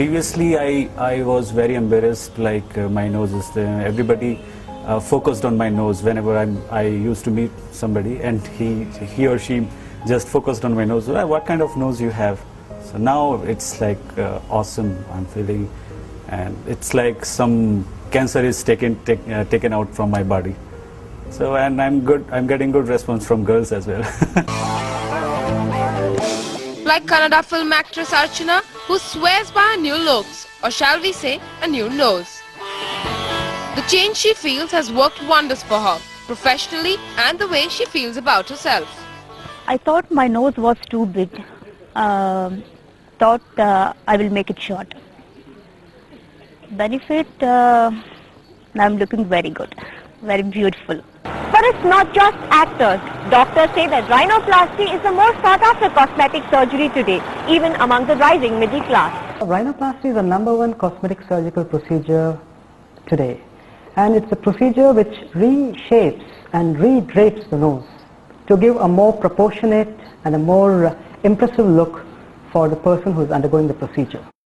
previously I, I was very embarrassed like uh, my nose is there. everybody uh, focused on my nose whenever I'm, I used to meet somebody and he, he or she just focused on my nose. "Well, What kind of nose you have? So now it's like uh, awesome. I'm feeling, and it's like some cancer is taken take, uh, taken out from my body. So and I'm good. I'm getting good response from girls as well. Like Kannada film actress Archana, who swears by her new looks, or shall we say, a new nose. The change she feels has worked wonders for her, professionally and the way she feels about herself. I thought my nose was too big. Um, thought uh, I will make it short. Benefit, uh, I'm looking very good, very beautiful. But it's not just actors. Doctors say that rhinoplasty is the most sought after cosmetic surgery today, even among the rising middle class. Rhinoplasty is the number one cosmetic surgical procedure today. And it's a procedure which reshapes and redrapes the nose to give a more proportionate and a more impressive look for the person who is undergoing the procedure.